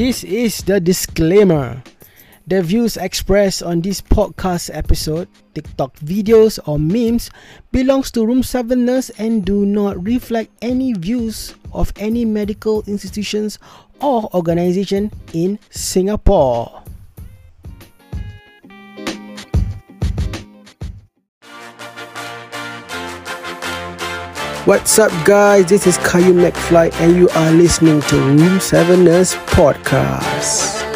This is the disclaimer. The views expressed on this podcast episode, TikTok videos or memes belongs to Room 7 Nurse and do not reflect any views of any medical institutions or organization in Singapore. What's up, guys? This is Caillou McFly, and you are listening to Room 7 Nurse Podcast.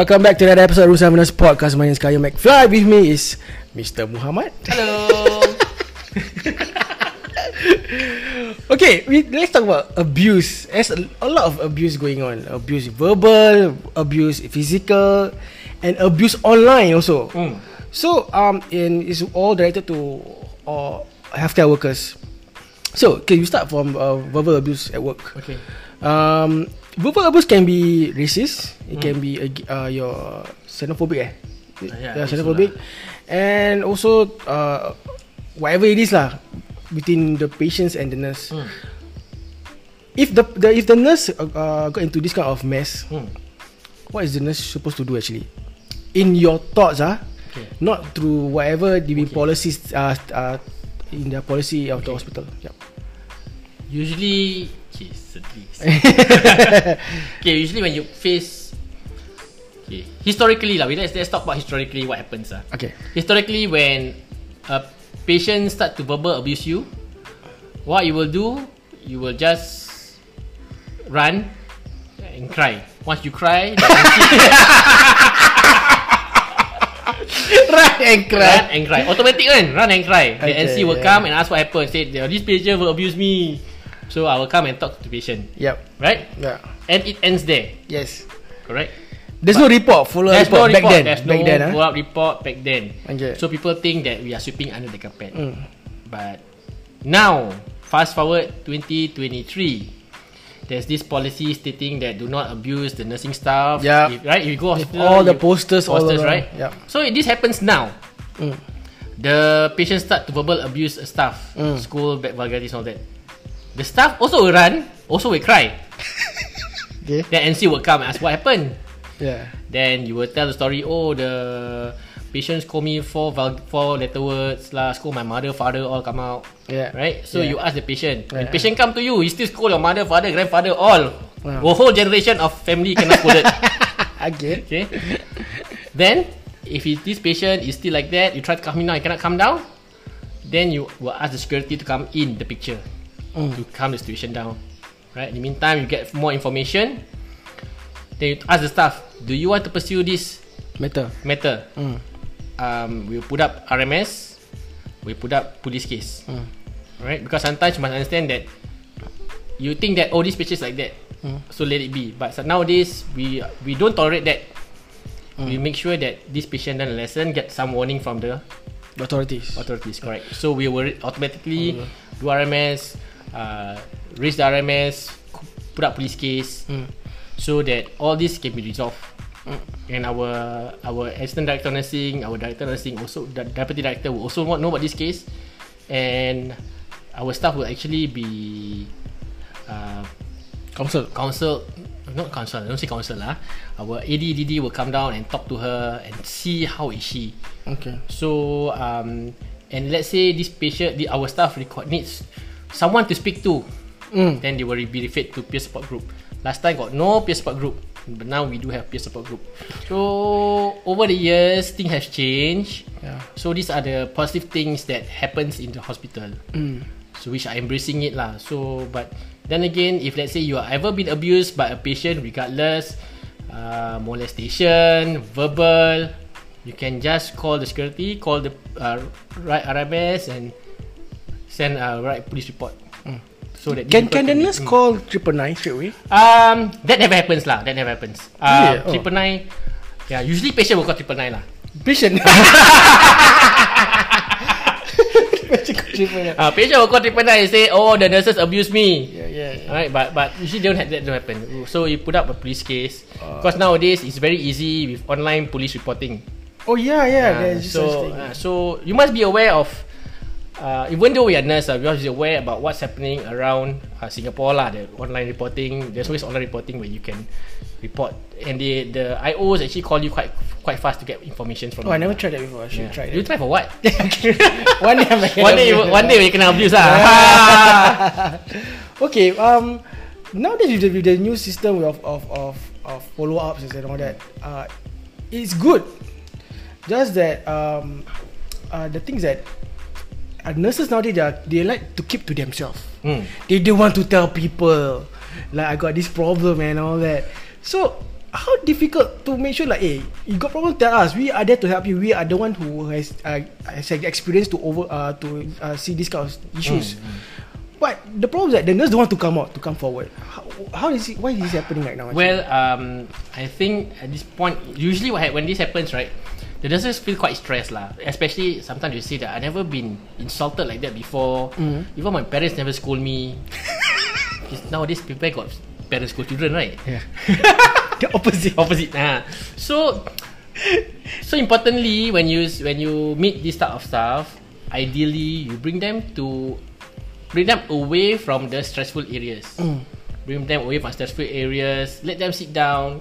Welcome back to another episode of 7 Nurse Podcast. My name is Caillou McFly. With me is Mr. Muhammad. Hello. Okay, we, let's talk about abuse. There's a, a lot of abuse going on. Abuse verbal, abuse physical, and abuse online also. Hmm. So, um, and it's all directed to uh, healthcare workers. So, okay, we start from uh, verbal abuse at work. okay. Um, verbal abuse can be racist. It can be uh, your xenophobic. Eh? Hmm. yeah, yeah, xenophobic, and also uh, whatever it is lah between the patients and the nurse. Hmm. If the, the if the nurse uh, uh, got into this kind of mess, Hmm. what is the nurse supposed to do actually? In your thoughts, ah, Okay. not through whatever the policies uh, uh, in the policy of the hospital. Yep. Usually, okay, sedih. okay, usually when you face, okay, historically lah, we let's let's talk about historically what happens ah. Okay. Historically, when a patient start to verbal abuse you, what you will do, you will just run and cry. Once you cry, Run and run and cry. Automatic kan? Run and cry. The Okay, NC will yeah. come and ask what happened. Say, this patient will abuse me. So I will come and talk to the patient. Yep. Right? Yeah. And it ends there. Yes. Correct? There's no report, follow There's report, no back report. then. There's back no then, follow-up report back then. Okay. So people think that we are sweeping under the carpet. Mm. But now, fast forward 2023, there's this policy stating that do not abuse the nursing staff. Yeah. If, right? If you go hospital, all the you- posters all posters, around. right? Yeah. So this happens now. Mm. The patient start to verbal abuse staff, Mm. school back vulgarities, all that. The staff also will run, also will cry. Okay. Then NC will come and ask what happened. Yeah. Then you will tell the story. Oh, the patients call me four vul- four letter words lah. Scold my mother, father all come out. Yeah. Right. So Yeah. you ask the patient. When Yeah. patient come to you, you still scold your mother, father, grandfather, all. Wow. A whole generation of family kena scolded. Again. okay. Then if it, this patient is still like that, you try to calm him down, he cannot calm down. Then you will ask the security to come in the picture Mm. to calm the situation down. Right. In the meantime, you get more information. Then you ask the staff, do you want to pursue this Matter. matter? Mm. Um, we'll put up RMS. We put up police case. Mm. Right? Because sometimes you must understand that you think that oh this patient is like that, Mm. so let it be. But so nowadays we we don't tolerate that. We Mm. make sure that this patient done a lesson, get some warning from the The authorities. authorities. Correct. So we will automatically Mm. do RMS, uh, raise the RMS, put up police case, Mm. so that all this can be resolved. Mm. And our our assistant director nursing, our director nursing, also the deputy director will also know about this case, and our staff will actually be uh, Council. counsel, not counsel, don't say counsel lah. Our AD DD will come down and talk to her and see how is she. Okay. So um, and let's say this patient, the, our staff record needs someone to speak to, Mm. then they will be referred to peer support group. Last time got no peer support group, but now we do have peer support group. So over the years, things have changed. Yeah. So these are the positive things that happens in the hospital. Mm. So which I embracing it lah. So but then again, if let's say you are ever been abused by a patient, regardless, uh, molestation, verbal, you can just call the security, call the uh, right RMS and send a right police report. Mm. So that Can can the people nurse call triple nine straight away? Um, that never happens lah. That never happens. Really? Uh, Oh. triple nine. Yeah, usually patient will call triple nine lah. Patient. Patient call triple nine. Uh, patient will call triple nine and say, "Oh, the nurses abuse me." Yeah, yeah. yeah. Alright, but but usually don't have that don't happen. So you put up a police case Uh. because nowadays it's very easy with online police reporting. Oh yeah, yeah. Uh, there's just such so uh, so you must be aware of. Uh, even though we are nurse, uh, we are aware about what's happening around uh, Singapore lah. The online reporting, there's always online reporting where you can report, and the the IOs actually call you quite quite fast to get information from. oh, I never tried that before. I should Yeah. try You that. try for what? one day, one day, you- one day you kena abuse lah. okay. Um, nowadays with the, with the new system of of of, of follow ups and all that, uh, it's good. Just that um, uh, the things that uh, nurses nowadays they, are, they like to keep to themselves. Hmm. They don't want to tell people like I got this problem and all that. So how difficult to make sure like hey you got problem tell us we are there to help you we are the one who has uh, has experience to over uh, to uh, see these kind of issues. But the problem is that the nurse don't want to come out to come forward. How, how is it? Why is this happening right now? actually? Well, um, I think at this point, usually what, hap- when this happens, right, the nurses feel quite stressed lah. Especially sometimes you see that I never been insulted like that before. Mm-hmm. Even my parents never scold me. Nowadays people got parents scold children, right? yeah. the opposite. Opposite. Ah, so so importantly, when you when you meet this type of stuff, ideally you bring them to bring them away from the stressful areas. Bring them away from stressful areas. Let them sit down.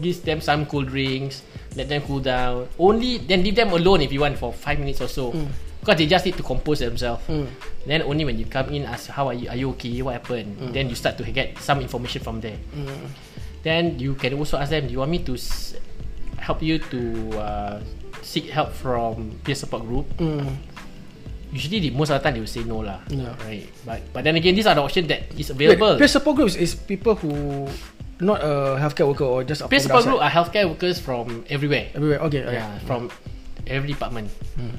Give them some cool drinks. Let them cool down. Only then leave them alone if you want for five minutes or so. Because they just need to compose themselves. Then only when you come in, ask how are you? Are you okay? What happened? Then you start to get some information from there. Then you can also ask them, do you want me to s- help you to uh, seek help from peer support group? Usually, the, most of the time they will say no lah. Yeah. Right. But but then again, these are the options that is Wait, available. peer support groups is people who not a healthcare worker or just a Peer support group are healthcare workers from everywhere. everywhere. Okay, okay. Yeah, from every department.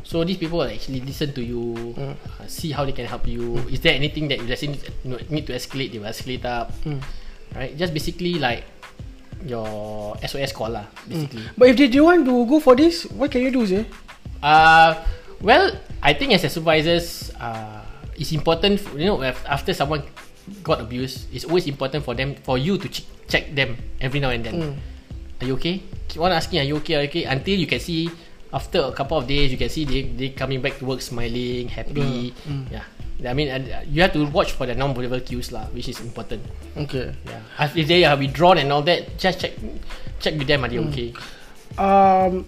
So these people will actually listen to you, uh, see how they can help you. Is there anything that you you know, need to escalate? They will escalate up. Right. Just basically like your SOS call lah. Basically. But if they don't want to go for this, what can you do, sir? Uh, well, I think as a supervisors, uh, it's important. For, you know, af- after someone got abused, it's always important for them, for you to ch- check them every now and then. Are you okay? Keep on asking, are you okay? Are you okay? Until you can see, after a couple of days, you can see they they coming back to work smiling, happy. Yeah. I mean, uh, you have to watch for the non-verbal cues lah, which is important. Okay. Yeah. If they are withdrawn and all that, just check check with them. Are they okay? Um,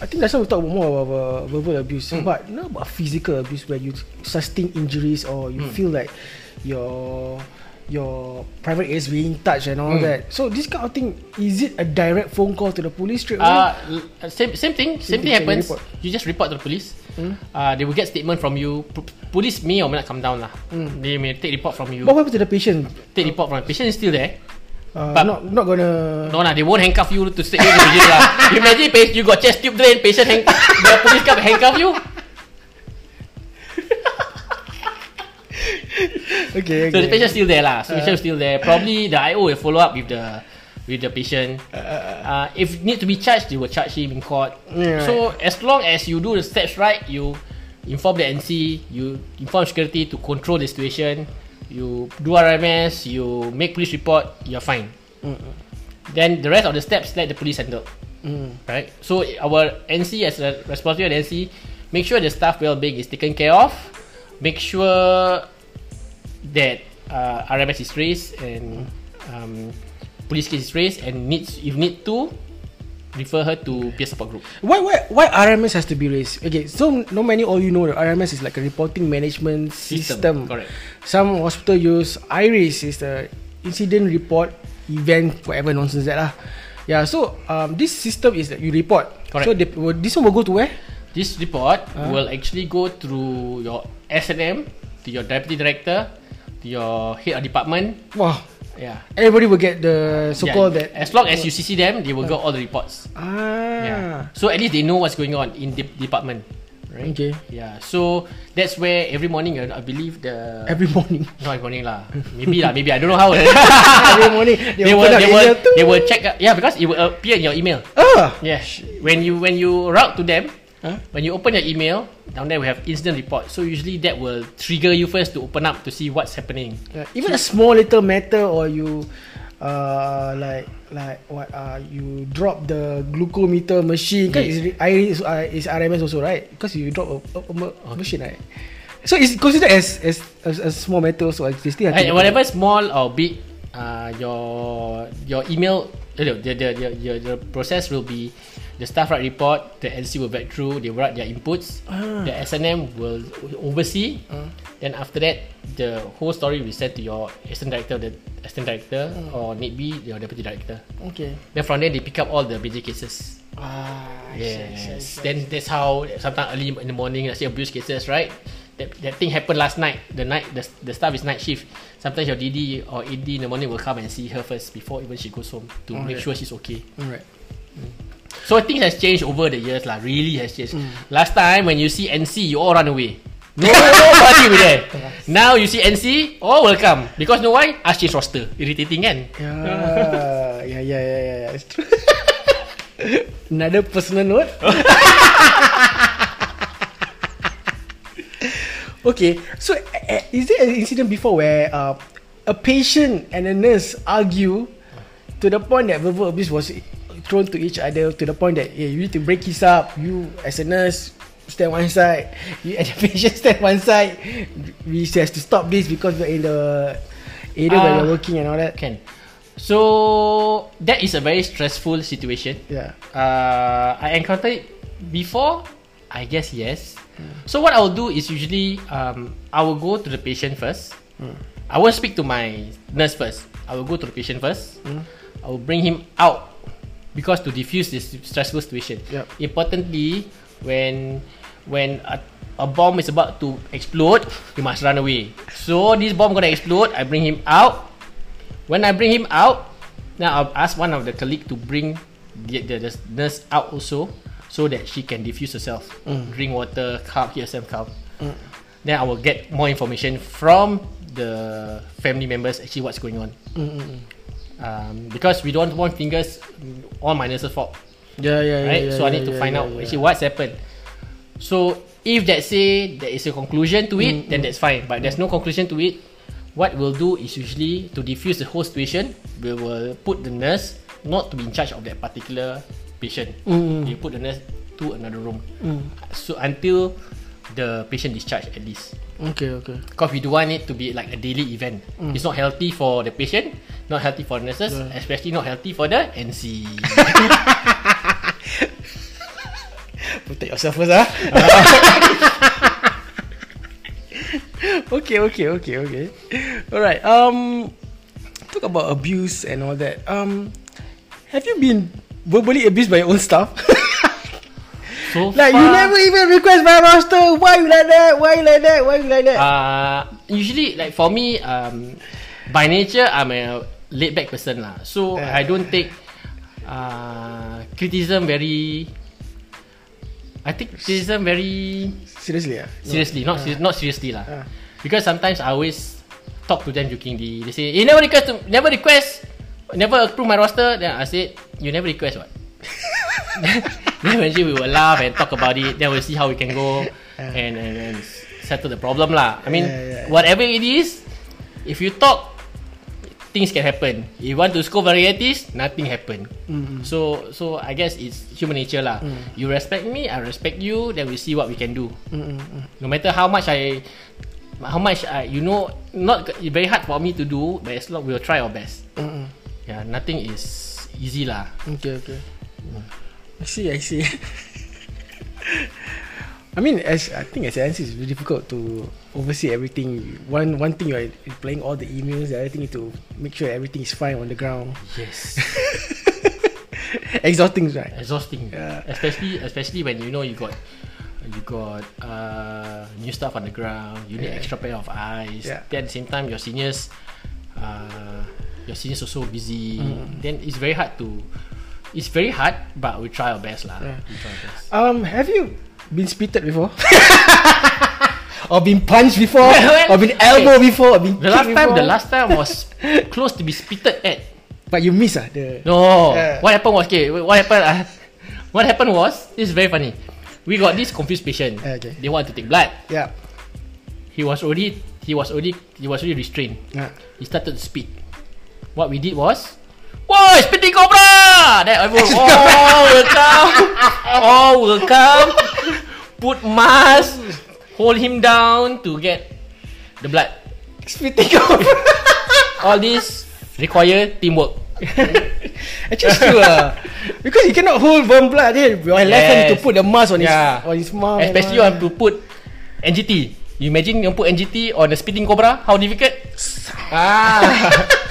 I think that's why we talk more about uh, verbal abuse, Hmm. but not about physical abuse where you sustain injuries or you Hmm. feel like your your private areas being touched and all Hmm. that. So this kind of thing, is it a direct phone call to the police straight away? Uh, same same thing. Same thing, thing happens. report. You just report to the police. Uh, they will get statement from you. P- police may or may not come down lah. They may take report from you. what happens to the patient? Take report from the patient is still there. Uh, But- not not gonna. No lah, they won't handcuff you to stay in the jail lah. You imagine you got chest tube drain, patient hang- the police come handcuff you. Okay, okay. So the patient still there lah. So the patient uh. still there. Probably the IO will follow up with the with the patient. Uh, uh, uh, if need to be charged, they will charge him in court. Yeah. So as long as you do the steps right, you inform the NC, you inform security to control the situation, you do RMS, you make police report, you're fine. Then the rest of the steps let the police handle. Mm. Right. So our NC as a responsible NC, make sure the staff well-being is taken care of. Make sure that uh, RMS is raised and um, police case is raised and needs if need to refer her to peer support group. Why why why RMS has to be raised? Okay, so no many all you know that RMS is like a reporting management system. System, correct. Some hospital use IRIS is the incident report event whatever nonsense that lah. Yeah, so um, this system is that you report. Correct. So they, will- this one will go to where? This report will actually go through your SNM to your deputy director to your head of department. Wow. Yeah. Everybody will get the so called Yeah, that. As long as you CC them, they will get all the reports. Ah. Yeah. So at least they know what's going on in the department. right? Okay. Yeah. So that's where every morning uh, I believe the Every morning. not every morning lah. Maybe lah. Maybe I don't know how. Every morning. they open will they the will they will check. uh, Yeah, because it will appear in your email. Ah. Yeah. When you when you route to them, Huh? when you open your email, down there we have incident report. So usually that will trigger you first to open up to see what's happening. Yeah, even a small little matter or you uh like like what uh you drop the glucometer machine kan is Yes. I is, uh, is RMS also right because you drop a, a, a ma- machine right so it's considered as as a, a small matter also they still have to And whatever small or big, uh, your your email, the, the, the, the, the process will be the staff write report, the NC will back through, they write their inputs, the SNM will oversee, then after that, the whole story will send to your assistant director, the assistant director, or need be your deputy director. okay Then from there, they pick up all the major cases. ah see, see, I Yes. see. Then that's how sometimes early in the morning, let's say abuse cases, right? That, that thing happened last night. The night the, the staff is night shift. Sometimes your DD or AD in the morning will come and see her first before even she goes home to make Alright. sure she's okay. alright So things has changed over the years lah. Really has changed. Mm. Last time when you see NC, you all run away. No, nobody will there. Now you see NC, all welcome. come because know why? Ask change roster. Irritating kan? yeah yeah yeah yeah yeah yeah it's true another personal note Okay, so uh, is there an incident before where uh, a patient and a nurse argue to the point that verbal abuse was thrown to each other to the point that yeah, you need to break this up. You as a nurse stand one side, you as a patient stand one side. We just has to stop this because we're in the area where Ah. we're working and all that. Can. So that is a very stressful situation. Yeah. uh, I encountered it before. I guess yes. So what I will do is usually um, I will go to the patient first. I won't speak to my nurse first. I will go to the patient first. I will bring him out because to diffuse this stressful situation. Yup. Importantly, when when a, a bomb is about to explode, you must run away. So this bomb gonna explode. I bring him out. When I bring him out, now I'll ask one of the colleague to bring the, the, the nurse out also so that she can diffuse herself. Mm. Drink water, calm, herself calm. Mm. Then I will get more information from the family members actually what's going on. Mm, Um, because we don't want fingers my nurse's fault Yeah, yeah, yeah. right? yeah, so I yeah, need to yeah, find yeah, out yeah. actually what's happened. So if that say there is a conclusion to it, then that's fine. But there's no conclusion to it. What we'll do is usually to diffuse the whole situation, we will put the nurse not to be in charge of that particular patient. We put the nurse to another room. So until the patient discharged at least. Okay, okay. Because we don't want it to be like a daily event. It's not healthy for the patient, not healthy for nurses, especially not healthy for the NC. Protect yourself first, ah. okay, okay, okay, okay. Alright. Um, talk about abuse and all that. Um, have you been verbally abused by your own staff? so like you far- never even request my roster. Why you like that? Why you like that? Why you like that? Uh, usually, like for me, um, by nature, I'm a laid back person lah. So Yeah. I don't take uh, criticism very. I take criticism very Seriously, ah. No. seriously, not seri- not seriously lah. Ah. Because sometimes I always talk to them jokingly. They say, "You never request, to, never request, never approve my roster." Then I said, "You never request what?" then eventually we will laugh and talk about it. Then we'll see how we can go and, and, and settle the problem lah. I mean, Yeah, yeah, whatever it is, if you talk, things can happen. If you want to score varieties, nothing happen. Mm-hmm. So so I guess it's human nature lah. Mm. You respect me, I respect you. Then we see what we can do. Mm-mm. No matter how much I, how much I, you know, not very hard for me to do, but as long we'll try our best. Mm-mm. Yeah, nothing is easy lah. Okay, okay. I see, I see. I mean, as I think as an it's very difficult to oversee everything. One one thing you're playing all the emails, the other thing to make sure everything is fine on the ground. Yes. Exhausting, right? Exhausting. Yeah. Especially especially when you know you got you got uh, new stuff on the ground. You need Yeah. extra pair of eyes. Yeah. Then at the same time, your seniors, uh, your seniors are so busy. Mm. Then it's very hard to. It's very hard, but we try our best lah. Yeah. We try our best. Um, have you been spitted before? or been punched before? Or been elbowed before? Or been The last time, before? the last time was close to be spitted at. But you miss ah the. No, Yeah. what happened was okay. What happened? Uh, what happened was this is very funny. We got this confused patient. Okay. They want to take blood. Yeah. He was already he was already he was already restrained. Yeah. He started to spit. What we did was, Whoa, spitting cobra! Then everyone all will come, all will come, put mask, hold him down to get the blood. Spitting out. All this require teamwork. Actually, true ah. Because you cannot hold warm blood. Then your left hand Yes. to put the mask on Yeah. his on his mouth. Especially all you have to put NGT. You imagine you put NGT on the spitting cobra, how difficult? ah.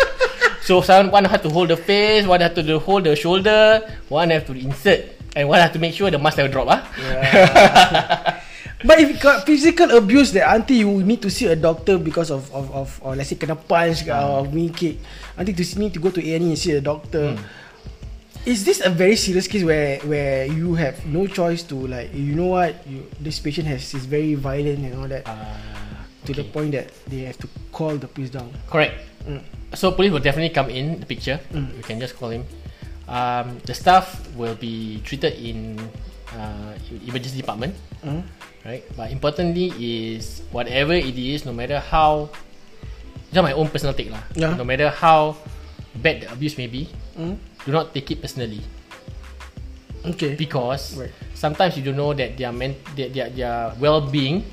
So someone one have to hold the face, one have to hold the shoulder, one have to insert, and one have to make sure the mask never drop. Ah. But if you got physical abuse that until you need to see a doctor because of of, of or let's say kena punch ke, or knee kick, until to need to go to A&E and see a doctor. Hmm. Is this a very serious case where where you have no choice to like you know what you this patient has is very violent and all that ah, to the point that they have to call the police down. Correct. Mm. So police will definitely come in the picture. Mm. You can just call him. Um, the staff will be treated in uh, emergency department. Mm. right? But importantly is whatever it is, no matter how, just my own personal take lah. Yeah. No matter how bad the abuse may be, Mm. do not take it personally Okay. because Right. sometimes you don't know that their men, their, their, their well-being,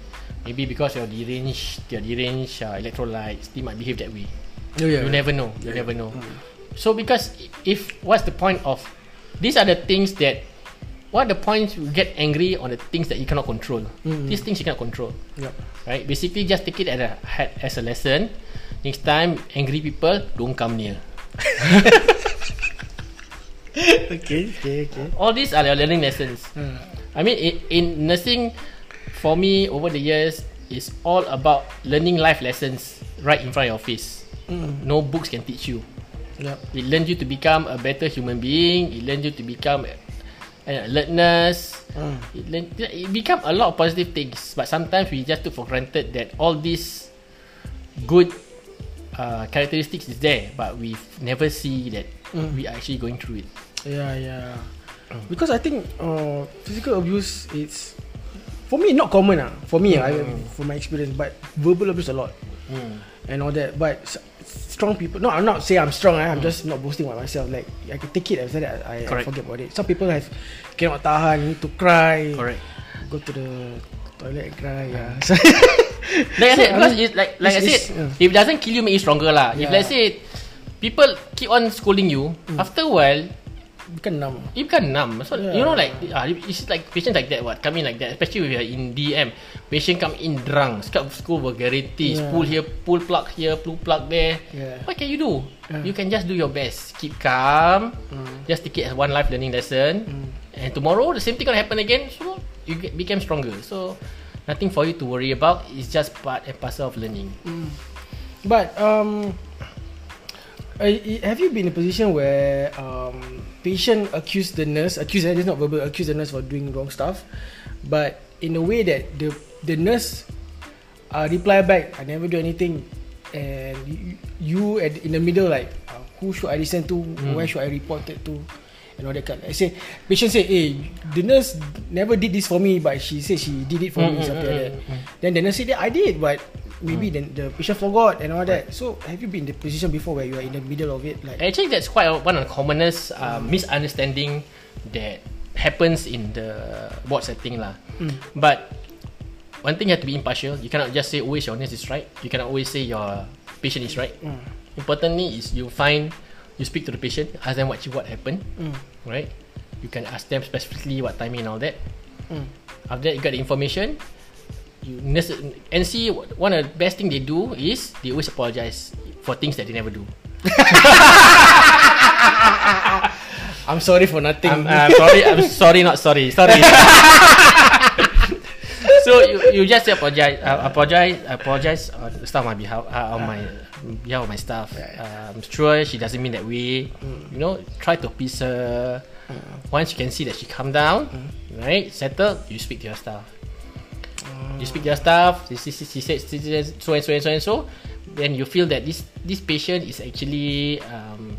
maybe because your deranged, their deranged uh, electrolytes, they might behave that way. Oh, yeah. You never know. You never know. Mm. So because if what's the point of these are the things that what the points you get angry on the things that you cannot control. Mm. These things you cannot control. Yep. Right? Basically just take it as a as a lesson. Next time angry people don't come near. okay. Okay. Okay. All these are your learning lessons. Uh, I mean in, in nursing for me over the years is all about learning life lessons right in front of your face. Mm. No books can teach you. Yep. It learns you to become a better human being. It learns you to become an alertness. Mm. It, learn, it become a lot of positive things. But sometimes we just took for granted that all these good uh, characteristics is there, but we never see that Mm. we are actually going through it. Yeah, yeah. Because I think uh, physical abuse it's for me not common ah. For me I from my experience, but verbal abuse a lot and all that. But strong people. No, I'm not saying I'm strong. Eh? I'm just not boasting about myself. Like I can take it after that. I, I forget about it. Some people have cannot tahan, need to cry. Correct. Go to the toilet and cry. Yeah. So, Like I said, I because it's like like I it's- said, it's, yeah. if it doesn't kill you, make you stronger lah. If Yeah. let's say people keep on scolding you, after a while bukan numb. You become numb. So Yeah. you know like uh, it's like patients like that what come in like that. Especially if you're in DM, patient come in drunk, scalp school vulgarities, Yeah. pull here, pull plug here, pull plug there. Yeah. What can you do? Yeah. You can just do your best. Keep calm. Mm. Just take it as one life learning lesson. And tomorrow the same thing gonna happen again. So you get, become stronger. So nothing for you to worry about. It's just part and parcel of learning. But um, have you been in a position where um, patient accuse the nurse, accuse this is not verbal, accuse the nurse for doing wrong stuff, but in a way that the the nurse uh, reply back, I never do anything, and you, you at in the middle like, uh, who should I listen to? Where should I report it to? And all that kind. I say, patient say, hey, the nurse never did this for me, but she said she did it for me, Mm, mm, something mm, like that. mm, Then the nurse said, yeah, I did, but maybe the, the patient forgot and all that. So have you been in the position before where you are in the middle of it? Like, Actually, that's quite one of the commonest uh, misunderstanding that happens in the ward setting lah. But one thing you have to be impartial. You cannot just say always your nurse is right. You cannot always say your patient is right. Importantly is you find you speak to the patient, ask them what you what happened, right? You can ask them specifically what timing and all that. After that, you got the information. You nurse NC one of the best thing they do is they always apologize for things that they never do. I'm sorry for nothing. I'm, I'm sorry. I'm sorry. Not sorry. Sorry. so you, you just say apologize. Uh, apologize. Apologize on the staff on my behalf. Uh, on my behalf of my staff. Uh, I'm sure she doesn't mean that way. You know, try to appease her. Once you can see that she calm down, right? Settle. You speak to your staff. You speak to your staff. She, she, she said so and so and so and so. Then you feel that this this patient is actually um,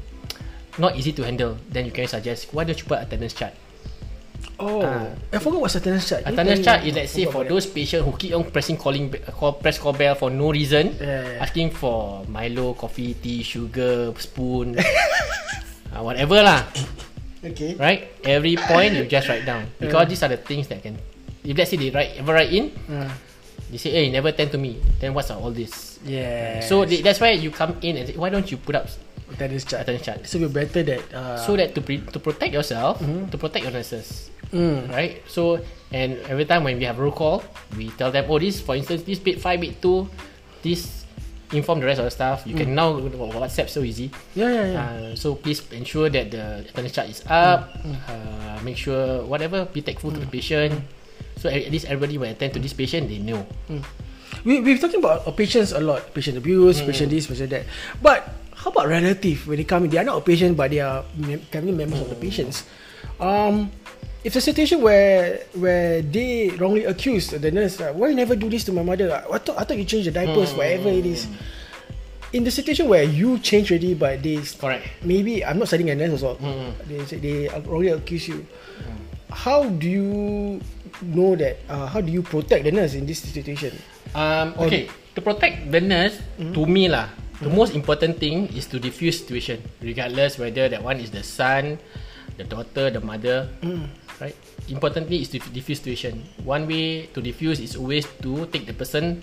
not easy to handle. Then you can suggest why don't you put attendance chart. Oh, Ah. I forgot what's attendance chart. Can you Attendance tell chart me? is let's say for those patients who keep on pressing calling call press call bell for no reason, Yeah, yeah. asking for Milo, coffee, tea, sugar, spoon, uh, whatever lah, that. Okay. right? Every point you just write down because these are the things that can. If let's say they write ever write in, Uh, they say, "Hey, never tend to me." Then what's all this? yeah. So they, that's why you come in and say, "Why don't you put up attendance chart. attendance chart?" So we better that. Uh, So that to pre- to protect yourself, to protect your nurses. Mm. right? So and every time when we have roll call, we tell them, oh, this for instance, this bit five, bit two, this inform the rest of the staff. You can now WhatsApp so easy. Yeah, yeah, yeah. Uh, so please ensure that the attendance chart is up. Uh, make sure whatever be thankful to the patient. So at least everybody when attend to this patient, they know. we we're talking about patients a lot, patient abuse, patient this, patient that. But how about relative when they come in? They are not a patient, but they are family members of the patients. Um, if the situation where where they wrongly accused the nurse, uh, why you never do this to my mother? I thought I thought you change the diapers, whatever it is. In the situation where you change already, but they Correct. maybe I'm not studying a nurse also. They say they wrongly accuse you. How do you know that? Uh, how do you protect the nurse in this situation? Um, okay, to protect the nurse, to me lah, the most important thing is to diffuse situation, regardless whether that one is the son, the daughter, the mother, right? Importantly is to diffuse situation. One way to diffuse is always to take the person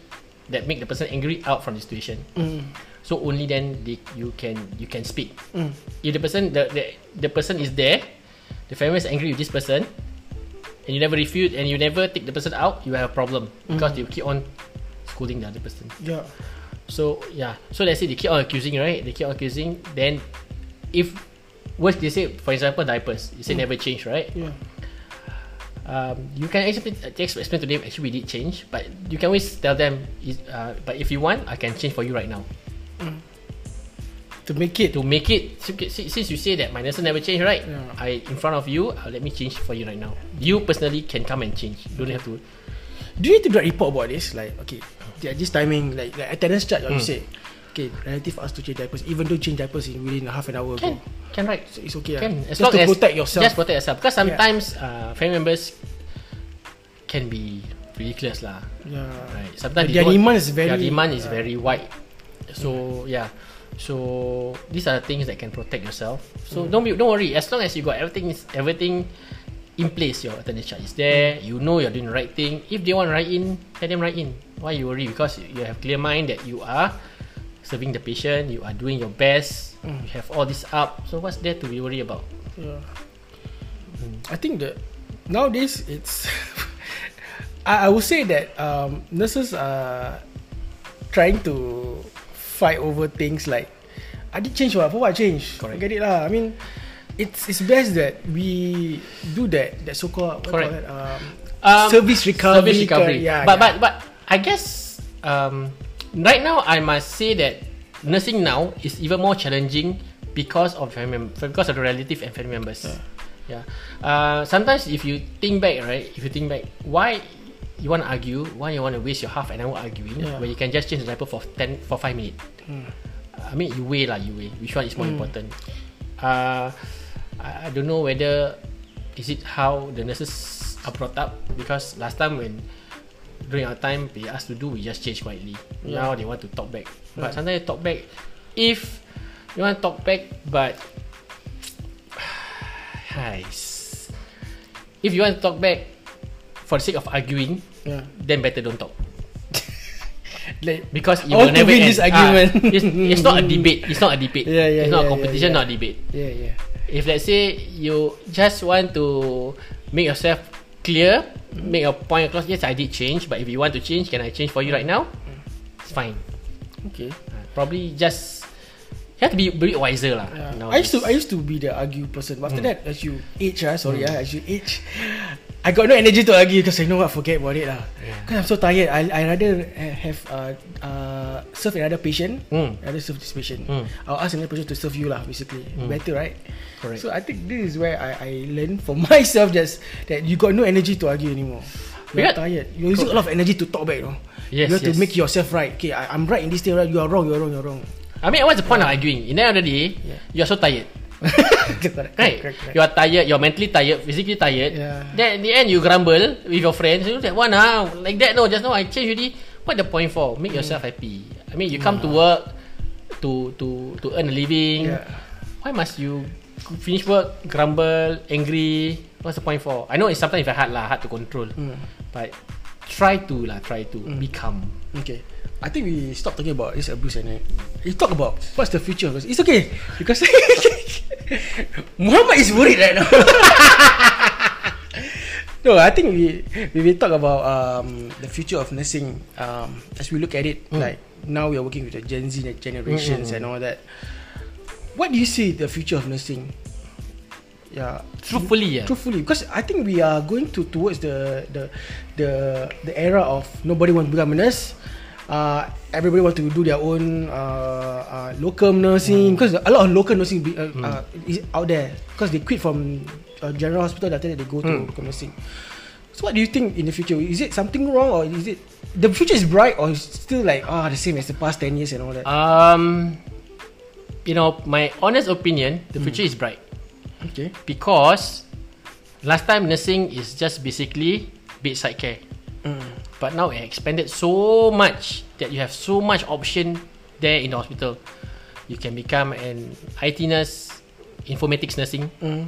that make the person angry out from the situation. Mm. So only then they, you can you can speak. Mm. If the person the, the the person is there, the family is angry with this person, and you never refute and you never take the person out, you have a problem mm. because you keep on scolding the other person. Yeah. So yeah, so let's say they keep on accusing, right? They keep on accusing. Then, if worst they say, for example, diapers, you say never change, right? Yeah. Um, you can just explain to them actually we did change, but you can always tell them, uh, but if you want, I can change for you right now. To make it. To make it, since you say that my nurse never change, right? Yeah. I in front of you, uh, let me change for you right now. You personally can come and change. You don't have to. Do you need to write report about this? Like, okay, yeah, this timing, like, like attendance charge, or you say, okay, relative asked to change diapers, even though change diapers in within half an hour Can ago. can right. So it's okay. Can as Just long to as protect yourself. Just protect yourself because sometimes uh, family members can be ridiculous lah. yeah. Right. Sometimes Their demand is very- their demand is uh, very wide. So yeah. So these are the things that can protect yourself. So Mm. don't be don't worry. As long as you got everything is everything in place, your attendance chart is there. Mm. You know you're doing the right thing. If they want to write in, let them write in. Why you worry? Because you have clear mind that you are serving the patient. You are doing your best. Mm. You have all this up. So what's there to be worried about? Yeah. I think that nowadays it's. I, I would say that um, nurses are trying to fight over things like I did change what for what I change. Correct. Forget it lah. I mean, it's it's best that we do that that so called what Correct. call it, um, Um, service recovery. Service recovery. Yeah, but yeah. but but I guess um, right now I must say that nursing now is even more challenging because of family because of the relative and family members. Yeah. Uh, sometimes if you think back, right? If you think back, why you want to argue? Why you want to waste your half an hour arguing Yeah. when you can just change the diaper for ten for five minutes? I mean, you weigh lah, you weigh. Which one is more important? Uh, I, I don't know whether is it how the nurses are brought up because last time when during our time they asked to do, we just change quietly. Yeah. Now they want to talk back, but sometimes talk back. If you want to talk back, but guys, if you want to talk back for the sake of arguing, Yeah. then better don't talk. Like, Because it I will never end. this argument. Ah, it's, it's not a debate. It's not a debate. Yeah, yeah, it's not yeah, a competition, yeah, yeah. not a debate. yeah, yeah. If let's say you just want to make yourself clear, make a point across, yes, I did change, but if you want to change, can I change for you right now? It's fine. Okay. Uh, probably just you have to be a bit wiser lah. Yeah. I used to I used to be the argue person. But after that, as you age, ah, sorry, ah, as you age, I got no energy to argue because I know what, forget about it lah. Because I'm so tired. I I rather ha- have uh, uh, serve another patient. Mm. Rather serve this patient. Mm. I'll ask another patient to serve you lah. Basically, better right? Correct. So I think this is where I I learn for myself just that you got no energy to argue anymore. You're Because- tired. You're using a lot of energy to talk back. You know? Yes, You have to yes. make yourself right. Okay, I, I'm right in this thing. Right? You are wrong. You are wrong. You are wrong. I mean, what's the point of arguing? In the end of the day, Yeah. you are so tired. correct, Right? correct, correct. You are tired, you're mentally tired, physically tired. Yeah. Then in the end, you grumble with your friends. You that one, ah, like that, no, just now I change already. What the point for? Make yourself happy. I mean, you come to work to to to earn a living. Yeah. Why must you finish work, grumble, angry? What's the point for? I know it's sometimes very hard lah, hard to control. Mm. But try to lah, try to become. Okay. I think we stop talking about this abuse and then we talk about what's the future. It's okay because Muhammad is worried right now. no, I think we we will talk about um, the future of nursing um, as we look at it. Like now we are working with the Gen Z generations and all that. What do you see the future of nursing? Yeah, Truthfully, yeah. truthfully because I think we are going to towards the the the the era of nobody want to become a nurse. Uh, everybody want to do their own uh, uh, locum nursing because a lot of local nursing be, uh, uh, is out there because they quit from uh, general hospital after that they go to locum nursing. So what do you think in the future? Is it something wrong or is it the future is bright or is still like ah the same as the past ten years and all that? Um, you know, my honest opinion, the future is bright. okay. because last time nursing is just basically bedside care. Mm. But now it expanded so much that you have so much option there in the hospital. You can become an IT nurse, informatics nursing, mm.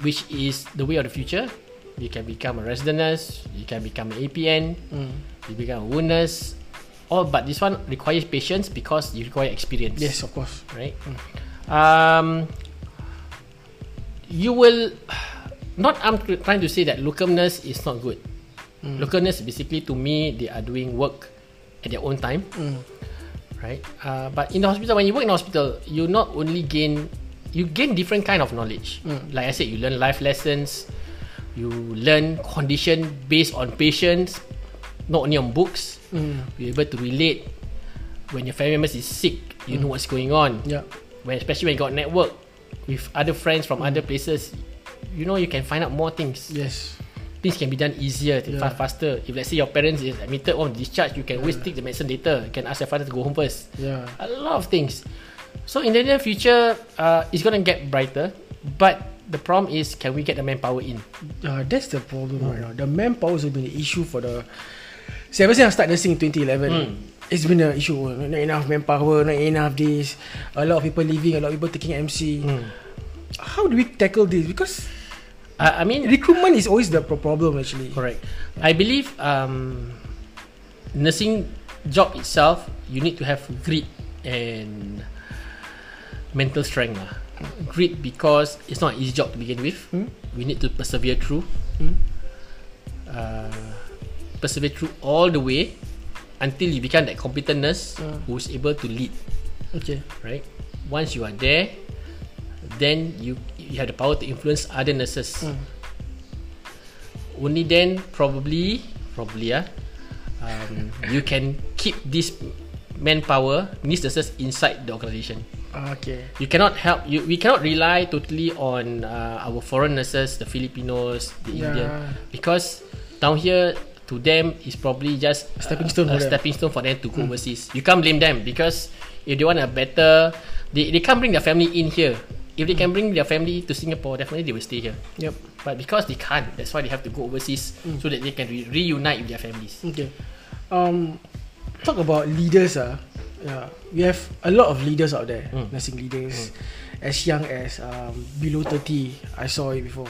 which is the way of the future. You can become a resident nurse. You can become an APN. Mm. You become a wound nurse. All but this one requires patience because you require experience Yes, of course. right? Um, you will not. I'm trying to say that locum nurse is not good. Locum nurse basically to me they are doing work at their own time, right? Uh, but in the hospital, when you work in the hospital, you not only gain you gain different kind of knowledge. Like I said, you learn life lessons. You learn condition based on patients, not only on books. You're able to relate when your family members is sick. You know what's going on Yeah. when especially when you got network with other friends from other places, you know you can find out more things. Yes. Things can be done easier, Yeah. fast, faster. If let's say your parents is admitted on discharge, you can always take the medicine later. You can ask your father to go home first. Yeah. A lot of things. So in the near future, uh, it's gonna get brighter, but the problem is, can we get the manpower in? Uh, that's the problem right now. The manpower has been the issue for the. See, ever since I started nursing in 2011, it's been an issue. Not enough manpower, not enough this. A lot of people leaving, a lot of people taking MC. How do we tackle this? Because Uh, I mean, recruitment is always the problem actually. Correct. I believe um, nursing job itself, you need to have grit and mental strength lah. Grit because it's not an easy job to begin with. We need to persevere through. Uh, persevere through all the way until you become that competent nurse who's able to lead. Okay. Right. Once you are there, then you you have the power to influence other nurses. Only then probably probably ah, um, you can keep this manpower, these nurses inside the organization. Okay. You cannot help you. We cannot rely totally on uh, our foreign nurses, the Filipinos, the Yeah. Indian, because down here to them is probably just Stepping uh, stone a for them. stepping stone for them to go overseas. You can't blame them because if they want a better, they they can't bring their family in here. If they can bring their family to Singapore, definitely they will stay here. Yep. But because they can't, that's why they have to go overseas so that they can re- reunite with their families. Okay. Um, talk about leaders. Ah, yeah, we have a lot of leaders out there, nursing leaders, as young as um, below thirty. I saw it before.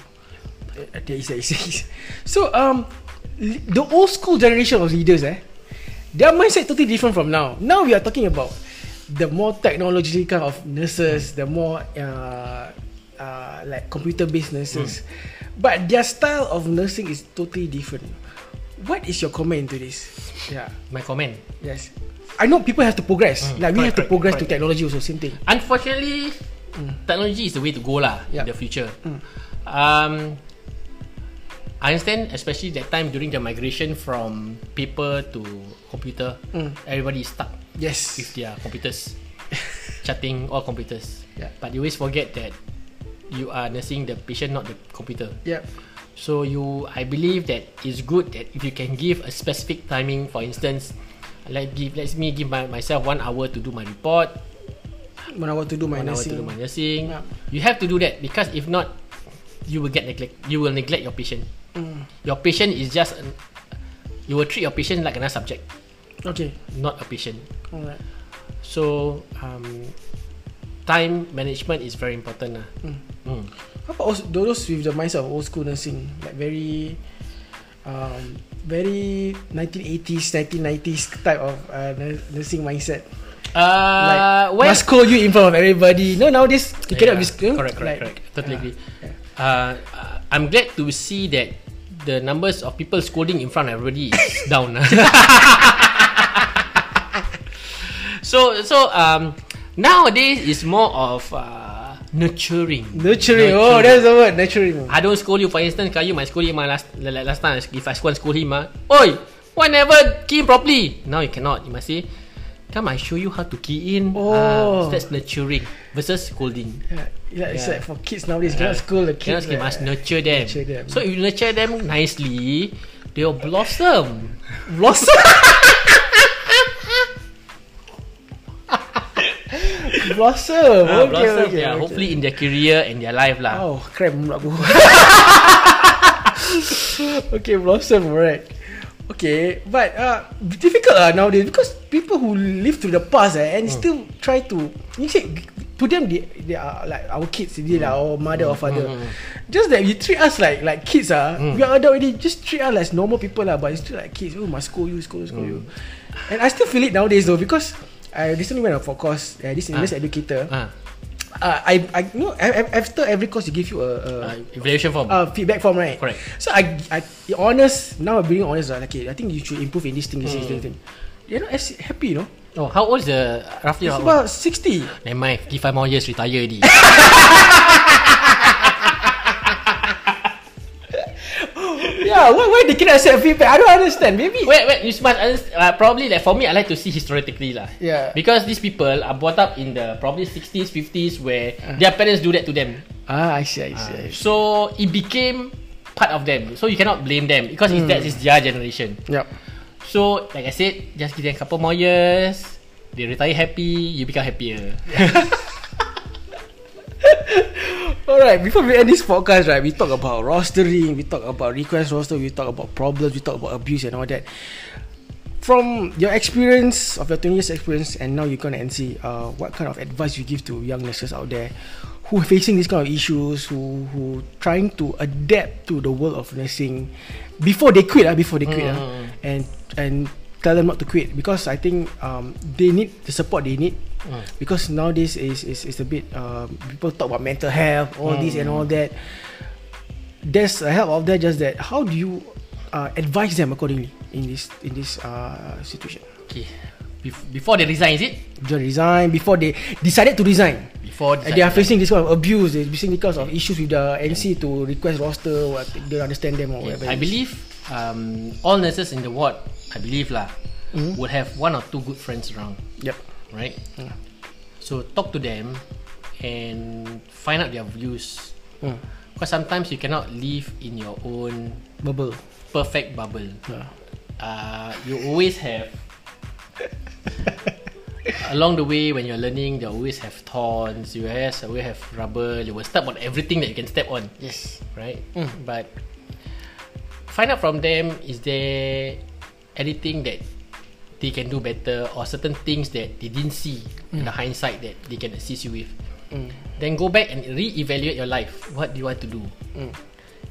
Uh, There is, there is, there is. So um, the old school generation of leaders, eh, their mindset totally different from now. Now we are talking about the more technology kind of nurses, the more uh, uh, like computer based nurses, but their style of nursing is totally different. What is your comment into this? Yeah. My comment. Yes. I know people have to progress. like we correct, have to correct, progress to correct. technology also. Same thing. Unfortunately, technology is the way to go lah Yeah. in the future. Um, I understand, especially that time during the migration from paper to computer, Mm. everybody is stuck Yes. with their computers, chatting all computers. Yeah. But you always forget that you are nursing the patient, not the computer. Yeah. So you, I believe that it's good that if you can give a specific timing, for instance, like give, let me give my, myself one hour to do my report, When I want to do my one hour to nursing. do my nursing. Yeah. You have to do that because if not, you will get neglect. You will neglect your patient. Mm. Your patient is just, an, you will treat your patient like another subject, Okay. not a patient. Alright. So um, time management is very important lah. Mm. Mm. How about also, those with the mindset of old school nursing, like very, um, very 1980s, 1990s type of uh, nursing mindset. Uh, like must call you in front of everybody. No, nowadays you cannot be Yeah, know, correct, correct, like, correct. Totally yeah, agree. yeah. Uh, I'm glad to see that the numbers of people scolding in front of everybody is down. so so um nowadays is more of uh, nurturing. Nurturing. Oh, that's the word. Nurturing. I don't scold you for instance, Kayu might scold him ah, last like last time if I scold scold him ah. Oi, why never key properly? Now you cannot. You must say, come I show you how to key in. Oh. Ah, that's nurturing versus scolding. Yeah, yeah, it's Yeah. like for kids nowadays, cannot school the Cannot kids. you like- must nurture them. Nurture them. So if you nurture them nicely, they'll blossom. Blossom. Blossom. Ah, okay, blossom. okay, yeah, okay. hopefully in their career and their life lah. Oh, cram pula aku. okay, blossom, alright. Okay, but uh, difficult lah nowadays because people who live through the past eh, and still try to, you see, to them they, they are like our kids, they are our mother or father. Just that you treat us like like kids ah, we are adult already. Just treat us like normal people lah, but it's still like kids. Oh, must scold you, scold you, scold you. And I still feel it nowadays though because I recently went for course. Uh, this English educator. Ah, Uh, I I you know a- a- after every course you give you a, a uh, evaluation form. uh, feedback form, right? Correct. So I, I honest now I'm being honest. Like, okay, I think you should improve in this thing, this Hmm. thing, this thing. You're not as happy, you know. oh, how old is the roughly? It's old? about sixty. Never mind, give five more years, retire already. Yeah, why, why they cannot accept feedback? I don't understand. Maybe. wait, wait, you must understand, uh, probably like for me, I like to see historically lah. Yeah. Because these people are brought up in the probably 60s, 50s where their parents do that to them. Ah, I see, I see. I see. So it became part of them. So you cannot blame them because it's that is their generation. Yep. So like I said, just give them a couple more years. They retire happy, you become happier. Alright, before we end this podcast, right, we talk about rostering, we talk about request roster, we talk about problems, we talk about abuse and all that. From your experience of your 20 years experience and now you're gonna NC, uh, what kind of advice you give to young nurses out there who are facing these kind of issues, who who trying to adapt to the world of nursing before they quit, uh, before they quit, uh, and and tell them not to quit because I think um, they need the support they need. Because nowadays is is, is a bit um, people talk about mental health all this and all that. There's a help out there just that how do you uh, advise them accordingly in this in this uh, situation? Okay. Bef- before they resign, is it? they resign before they decided to resign. Before and they are facing this kind of abuse they're facing because of issues with the NC to request roster what they don't understand them or whatever I believe um, all nurses in the ward, I believe lah, would have one or two good friends around, yep right? So talk to them and find out their views. Mm. Because sometimes you cannot live in your own bubble perfect bubble. yeah. Uh, you always have along the way when you're learning, you always have thorns. You always always have rubber. You will step on everything that you can step on. yes right? But find out from them is there anything that they can do better or certain things that they didn't see in the hindsight that they can assist you with. Then go back and re-evaluate your life. What do you want to do?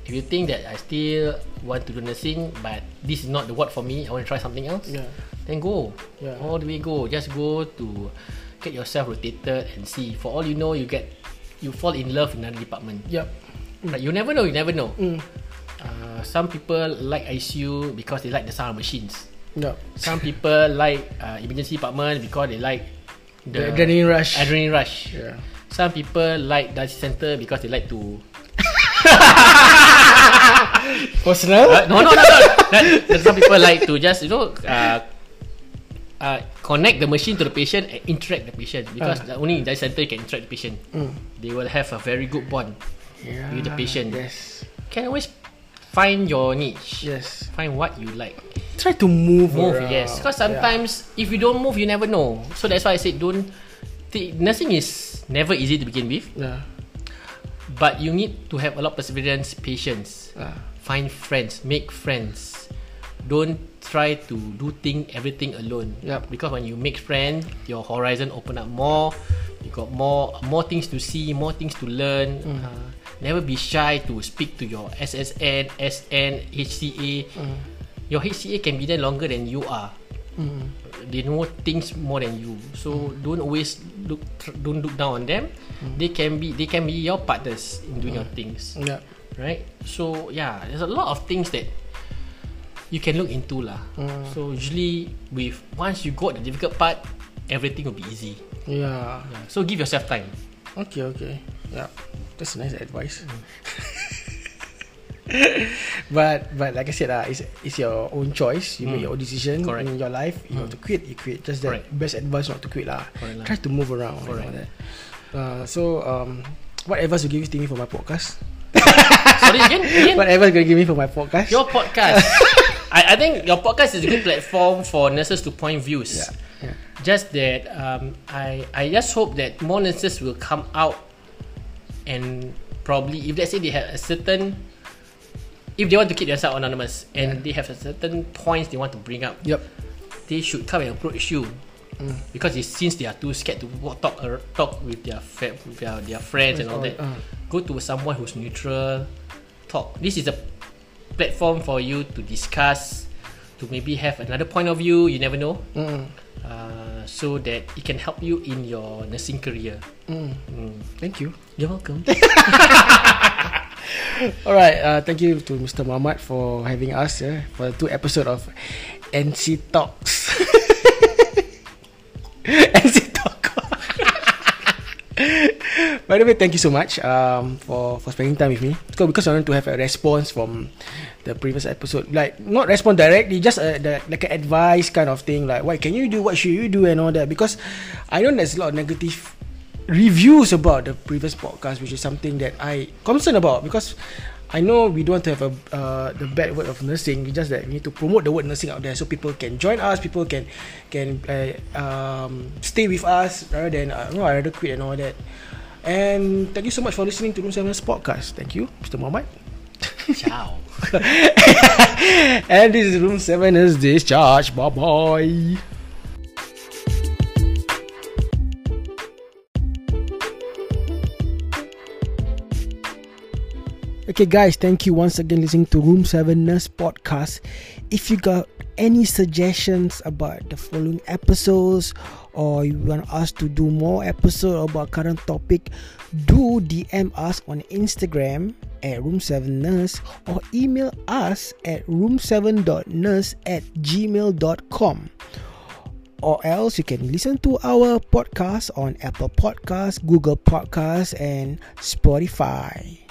If you think that I still want to do nursing, but this is not the word for me, I want to try something else. Yeah. Then go. Yeah. All the way go. Just go to get yourself rotated and see. For all you know, you get you fall in love in another department. yep Right, you never know. You never know. Uh, some people like ICU because they like the sound of machines. yep Some people like uh, emergency department because they like the adrenaline rush adrenaline rush. yeah Some people like dialysis center because they like to Personal? Uh, no, no, no, no. That, that some people like to just you know uh, uh, connect the machine to the patient and interact the patient because the only in that center you can interact the patient. They will have a very good bond. yeah. with the patient. Yes. Can always find your niche. Yes. Find what you like. Try to move. Move, around. yes. Because sometimes if you don't move, you never know. So that's why I said don't. Th- nursing is never easy to begin with, Yeah. but you need to have a lot of perseverance, patience. Ah. Find friends, make friends. Don't try to do thing everything alone. Yup. Because when you make friends, your horizon open up more. You got more more things to see, more things to learn. Mm. Uh, never be shy to speak to your SSN, SN, HCA. Mm. Your HCA can be there longer than you are. Mm. They know things more than you. So don't always look don't look down on them. Mm. They can be they can be your partners in doing your things Yeah. right? So yeah, there's a lot of things that you can look into lah. Mm. So usually with once you got the difficult part, everything will be easy. Yeah. Yeah. So give yourself time. Okay. Okay. Yeah. That's nice advice. but but like I said, uh, it's it's your own choice. You make your own decision Correct. in your life. You want to quit, you quit. Just that Correct. best advice not to quit lah. Correct. Try to move around. Correct. that. Uh, so um, what advice you give me for my podcast? Sorry again, again. What advice you gonna give me for my podcast? Your podcast. I, I think your podcast is a good platform for nurses to point views. yeah. Yeah. Just that um, I I just hope that more nurses will come out and probably if let's say they have a certain if they want to keep themselves anonymous and they have a certain points they want to bring up Yep. they should come and approach you because it's, since they are too scared to walk, talk ar- talk with their fa- their, their friends and all that Uh. go to someone who's neutral talk this is a platform for you to discuss to maybe have another point of view you never know Mm. uh, so that it can help you in your nursing career Mm. Mm. Thank you. you're welcome All right. Uh, thank you to Mr. Muhammad for having us yeah, for two episode of NC Talks. NC Talk. By the way, thank you so much um, for for spending time with me. So because I want to have a response from the previous episode, like not respond directly, just a, the, like an advice kind of thing, like what can you do, what should you do, and all that. Because I know there's a lot of negative reviews about the previous podcast, which is something that I concerned about because I know we don't want to have a uh, the bad word of nursing. It's just that we need to promote the word nursing out there so people can join us, people can can uh, um, stay with us rather than uh, no, I rather quit and all that. And thank you so much for listening to Room 7's podcast. Thank you, Mr. Muhammad. ciao and this is Room 7 is discharge. Bye bye. Okay, guys, thank you once again listening to Room 7 Nurse Podcast. If you got any suggestions about the following episodes or you want us to do more episode about current topic, do DM us on Instagram at Room7Nurse or email us at room7.nurse at gmail.com or else you can listen to our podcast on Apple Podcasts, Google Podcasts, and Spotify.